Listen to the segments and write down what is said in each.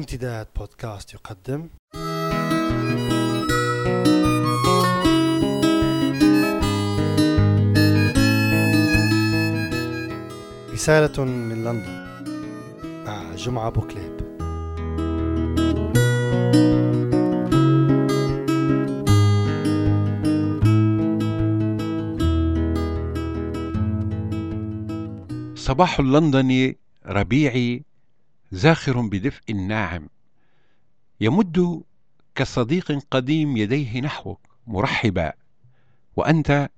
امتداد بودكاست يقدم. رسالة من لندن. مع جمعة بوكليب صباح اللندني ربيعي زاخر بدفء ناعم يمد كصديق قديم يديه نحوك مرحبا. وأنت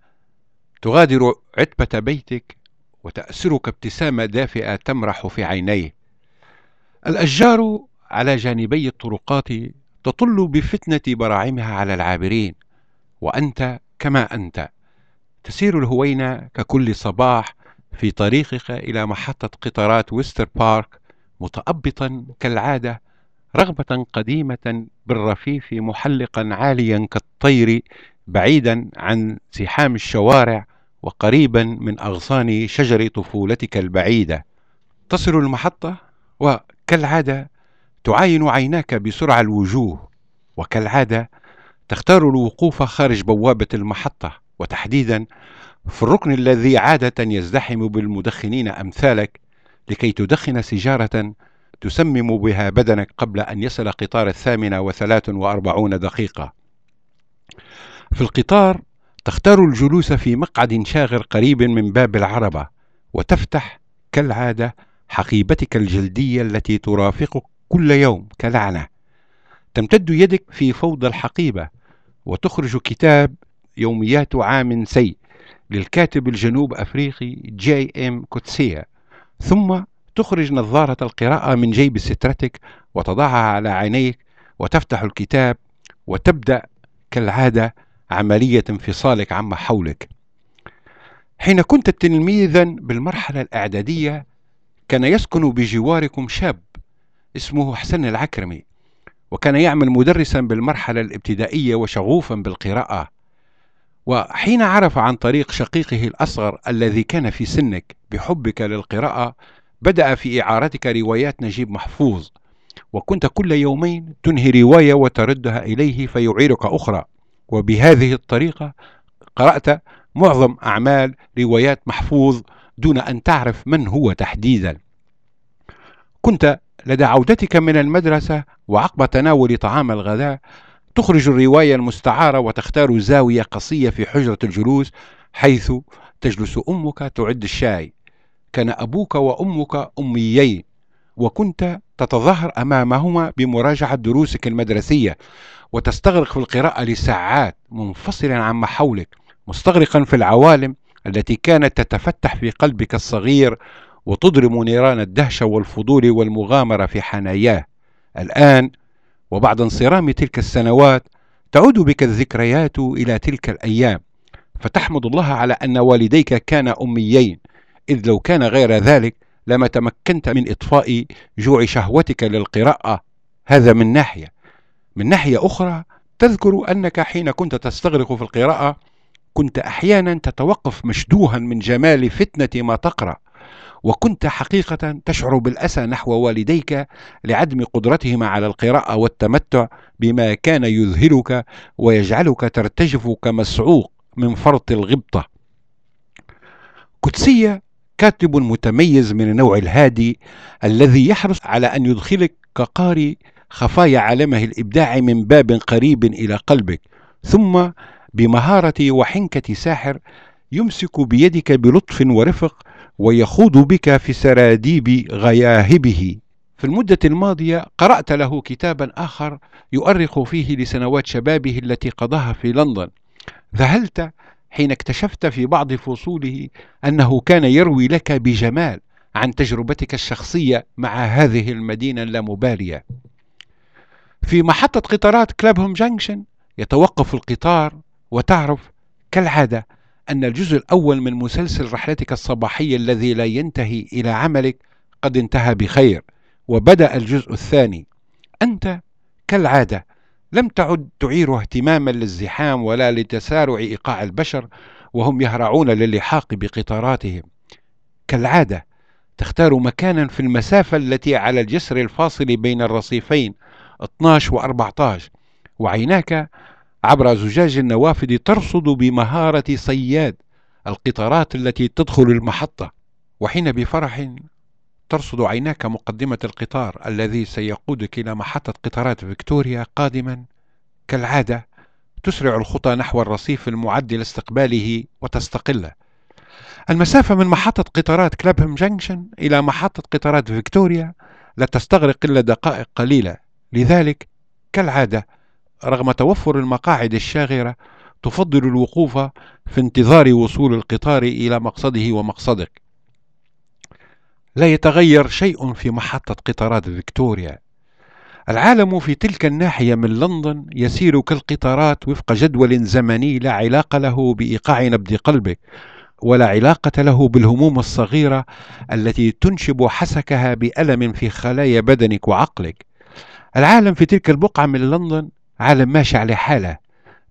تغادر عتبة بيتك وتأسرك ابتسامه دافئه تمرح في عينيه. الأشجار على جانبي الطرقات تطل بفتنة براعمها على العابرين. وأنت كما أنت تسير الهوينه ككل صباح في طريقك إلى محطة قطارات ويستر بارك متأبطا كالعادة رغبة قديمة بالرفيف محلقا عاليا كالطير بعيدا عن زحام الشوارع وقريبا من أغصان شجر طفولتك البعيدة. تصل المحطة وكالعادة تعاين عيناك بسرعة الوجوه وكالعادة تختار الوقوف خارج بوابة المحطة. وتحديدا في الركن الذي عادة يزدحم بالمدخنين أمثالك لكي تدخن سيجارة تسمم بها بدنك قبل أن يصل قطار الثامنة وثلاث وأربعون دقيقة. في القطار تختار الجلوس في مقعد شاغر قريب من باب العربة وتفتح كالعادة حقيبتك الجلدية التي ترافقك كل يوم كلعنة. تمتد يدك في فوضى الحقيبة وتخرج كتاب يوميات عام سيئ للكاتب الجنوب أفريقي جي إم كوتسيا. ثم تخرج نظارة القراءة من جيب سترتك وتضعها على عينيك وتفتح الكتاب وتبدأ كالعادة عملية انفصالك عما حولك. حين كنت تلميذا بالمرحلة الإعدادية كان يسكن بجواركم شاب اسمه حسن العكرمي وكان يعمل مدرسا بالمرحلة الابتدائية وشغوفا بالقراءة. وحين عرف عن طريق شقيقه الأصغر الذي كان في سنك بحبك للقراءة بدأ في إعارتك روايات نجيب محفوظ وكنت كل يومين تنهي رواية وتردها إليه فيعيرك أخرى. وبهذه الطريقة قرأت معظم أعمال روايات محفوظ دون أن تعرف من هو تحديدا. كنت لدى عودتك من المدرسة وعقب تناول طعام الغداء تخرج الرواية المستعارة وتختار زاوية قصية في حجرة الجلوس حيث تجلس أمك تعد الشاي. كان أبوك وأمك أميين وكنت تتظاهر أمامهما بمراجعة دروسك المدرسية وتستغرق في القراءة لساعات منفصلا عما حولك مستغرقا في العوالم التي كانت تتفتح في قلبك الصغير وتضرم نيران الدهشة والفضول والمغامرة في حناياه. الآن وبعد انصرام تلك السنوات تعود بك الذكريات إلى تلك الأيام فتحمد الله على أن والديك كانا أميين إذ لو كان غير ذلك لما تمكنت من إطفاء جوع شهوتك للقراءة. هذا من ناحية. من ناحية أخرى تذكر أنك حين كنت تستغرق في القراءة كنت أحيانا تتوقف مشدوها من جمال فتنة ما تقرأ. وكنت حقيقة تشعر بالأسى نحو والديك لعدم قدرتهما على القراءة والتمتع بما كان يذهلك ويجعلك ترتجف كمسعوق من فرط الغبطة. قدسية كاتب متميز من النوع الهادي الذي يحرص على أن يدخلك كقارئ خفايا عالمه الإبداع من باب قريب إلى قلبك ثم بمهارة وحنكة ساحر يمسك بيدك بلطف ورفق ويخوض بك في سراديب غياهبه. في المدة الماضية قرأت له كتابا آخر يؤرخ فيه لسنوات شبابه التي قضاها في لندن. ذهلت حين اكتشفت في بعض فصوله أنه كان يروي لك بجمال عن تجربتك الشخصية مع هذه المدينة اللامبالية. في محطة قطارات كلابهم جانكشن يتوقف القطار وتعرف كالعادة أن الجزء الأول من مسلسل رحلتك الصباحية الذي لا ينتهي إلى عملك قد انتهى بخير وبدأ الجزء الثاني. أنت كالعادة لم تعد تعير اهتماما للزحام ولا لتسارع إيقاع البشر وهم يهرعون للحاق بقطاراتهم. كالعادة تختار مكانا في المسافة التي على الجسر الفاصل بين الرصيفين 12 و 14 وعيناك عبر زجاج النوافذ ترصد بمهارة صياد القطارات التي تدخل المحطة وحين بفرح ترصد عيناك مقدمة القطار الذي سيقودك إلى محطة قطارات فيكتوريا قادما. كالعادة تسرع الخطى نحو الرصيف المعد لاستقباله وتستقله. المسافة من محطة قطارات كلابهم جنكشن إلى محطة قطارات فيكتوريا لا تستغرق إلا دقائق قليلة. لذلك كالعادة رغم توفر المقاعد الشاغرة تفضل الوقوف في انتظار وصول القطار إلى مقصده ومقصدك. لا يتغير شيء في محطة قطارات فيكتوريا. العالم في تلك الناحية من لندن يسير كالقطارات وفق جدول زمني لا علاقة له بإيقاع نبض قلبك ولا علاقة له بالهموم الصغيرة التي تنشب حسكها بألم في خلايا بدنك وعقلك. العالم في تلك البقعة من لندن عالم ماشي على حالة.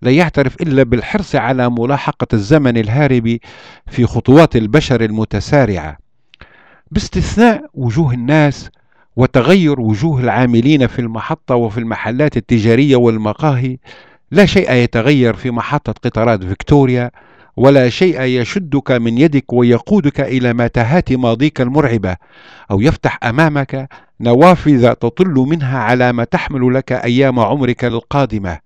لا يعترف إلا بالحرص على ملاحقة الزمن الهارب في خطوات البشر المتسارعة. باستثناء وجوه الناس وتغير وجوه العاملين في المحطة وفي المحلات التجارية والمقاهي لا شيء يتغير في محطة قطارات فيكتوريا ولا شيء يشدك من يدك ويقودك إلى متاهات ماضيك المرعبة أو يفتح أمامك نوافذ تطل منها على ما تحمل لك أيام عمرك القادمة.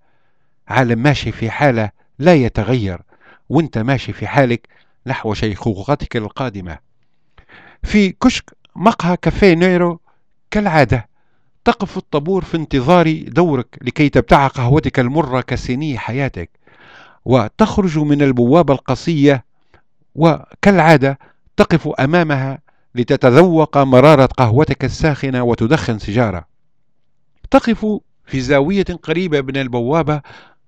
عالم ماشي في حالة لا يتغير وانت ماشي في حالك نحو شيخوختك القادمة. في كشك مقهى كافيه نيرو كالعادة تقف الطابور في انتظار دورك لكي تبتاع قهوتك المرة كسني حياتك. وتخرج من البوابة القصية وكالعادة تقف أمامها لتتذوق مرارة قهوتك الساخنة وتدخن سيجارة. تقف في زاوية قريبة من البوابة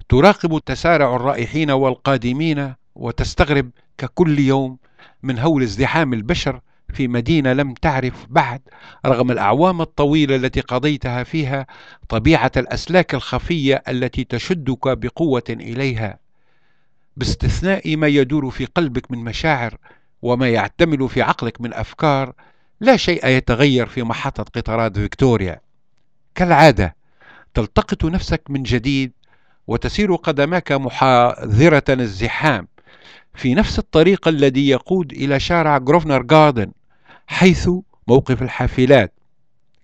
تراقب تسارع الرائحين والقادمين وتستغرب ككل يوم من هول ازدحام البشر في مدينة لم تعرف بعد رغم الأعوام الطويلة التي قضيتها فيها طبيعة الأسلاك الخفية التي تشدك بقوة إليها. باستثناء ما يدور في قلبك من مشاعر وما يعتمل في عقلك من أفكار لا شيء يتغير في محطة قطارات فيكتوريا. كالعادة تلتقط نفسك من جديد وتسير قدماك محاذرة الزحام. في نفس الطريق الذي يقود إلى شارع جروفنر جاردن حيث موقف الحافلات.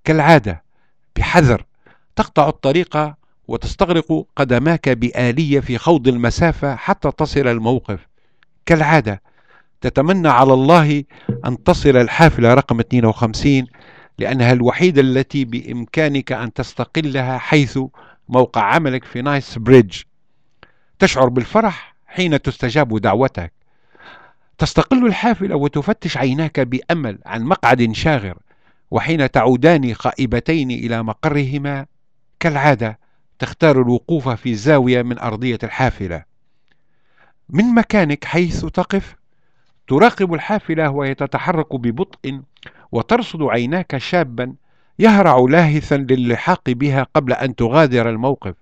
كالعادة بحذر تقطع الطريق وتستغرق قدماك بآلية في خوض المسافة حتى تصل الموقف. كالعادة تتمنى على الله أن تصل الحافلة رقم 52 لأنها الوحيدة التي بإمكانك أن تستقلها حيث موقع عملك في نايس بريدج. تشعر بالفرح حين تستجاب دعوتك. تستقل الحافلة وتفتش عيناك بأمل عن مقعد شاغر وحين تعودان خائبتين إلى مقرهما كالعادة تختار الوقوف في زاوية من أرضية الحافلة. من مكانك حيث تقف؟ تراقب الحافلة وهي تتحرك ببطء وترصد عيناك شابا يهرع لاهثا للحاق بها قبل أن تغادر الموقف.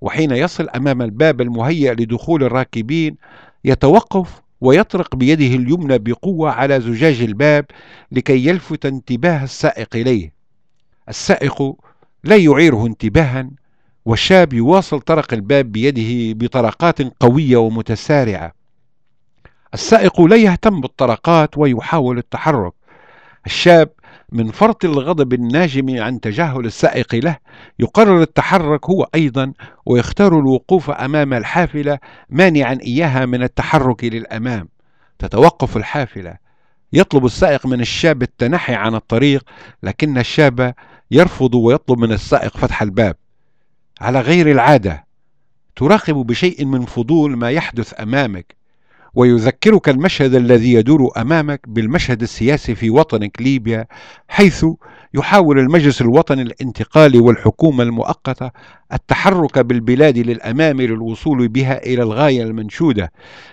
وحين يصل أمام الباب المهيأ لدخول الراكبين يتوقف ويطرق بيده اليمنى بقوة على زجاج الباب لكي يلفت انتباه السائق إليه. السائق لا يعيره انتباها والشاب يواصل طرق الباب بيده بطرقات قوية ومتسارعة. السائق لا يهتم بالطرقات ويحاول التحرك. الشاب من فرط الغضب الناجم عن تجاهل السائق له يقرر التحرك هو أيضا ويختار الوقوف أمام الحافلة مانعا إياها من التحرك للأمام. تتوقف الحافلة. يطلب السائق من الشاب التنحي عن الطريق لكن الشاب يرفض ويطلب من السائق فتح الباب. على غير العادة. تراقب بشيء من فضول ما يحدث أمامك ويذكرك المشهد الذي يدور أمامك بالمشهد السياسي في وطنك ليبيا حيث يحاول المجلس الوطني الانتقالي والحكومة المؤقتة التحرك بالبلاد للأمام للوصول بها إلى الغاية المنشودة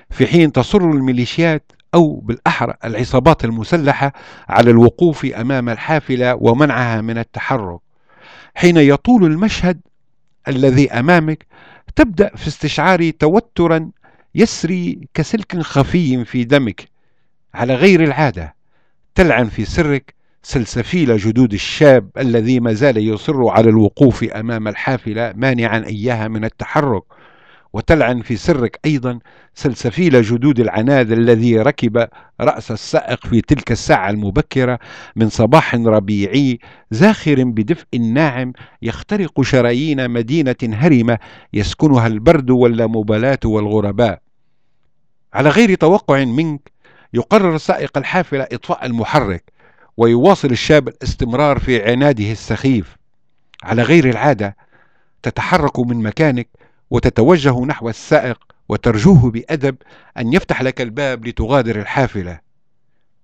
في حين تصر الميليشيات أو بالاحرى العصابات المسلحة على الوقوف أمام الحافلة ومنعها من التحرك. حين يطول المشهد الذي أمامك تبدأ في استشعار توترا يسري كسلك خفي في دمك. على غير العادة تلعن في سرك سلسفيل جدود الشاب الذي ما زال يصر على الوقوف أمام الحافلة مانعا إياها من التحرك. وتلعن في سرك أيضا سلسفيل جدود العناد الذي ركب رأس السائق في تلك الساعة المبكرة من صباح ربيعي زاخر بدفء ناعم يخترق شرايين مدينة هرمة يسكنها البرد واللامبالاة والغرباء. على غير توقع منك يقرر سائق الحافلة إطفاء المحرك ويواصل الشاب الاستمرار في عناده السخيف. على غير العادة تتحرك من مكانك وتتوجه نحو السائق وترجوه بأدب أن يفتح لك الباب لتغادر الحافلة.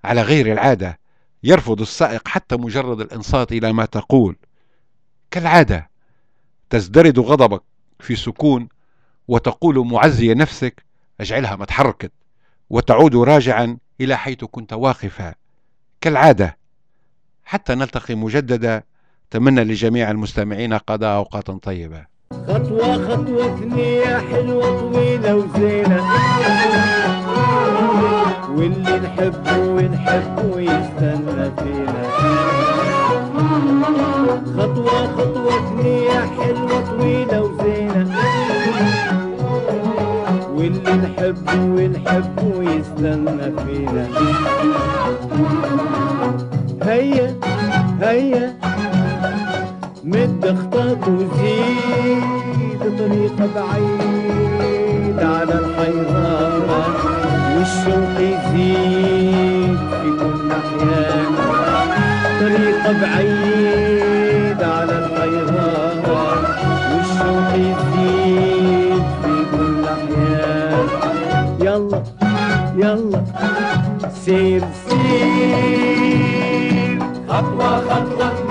على غير العادة يرفض السائق حتى مجرد الإنصات إلى ما تقول. كالعادة تزدرد غضبك في سكون وتقول معزيه نفسك أجعلها ما تحركت وتعود راجعا إلى حيث كنت واقفا. كالعادة حتى نلتقي مجددا. تمنى لجميع المستمعين قضاء اوقات طيبة. خطوة خطوة ثنية حلوة طويلة وزينة. واللي نحبه ونحبه يستنى فينا. بعيد على الحيرانة والشوق يزيد في كل ناحية. طريقة بعيد على الحيرانة والشوق يزيد في كل ناحية. يلا يلا سير سير. خطوة خطوة.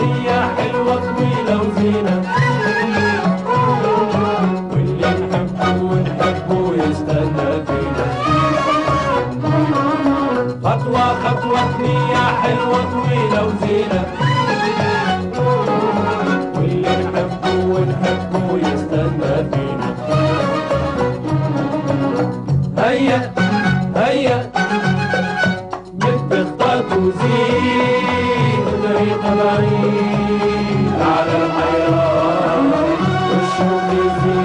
بعيد على الحيران. والشوق يزيد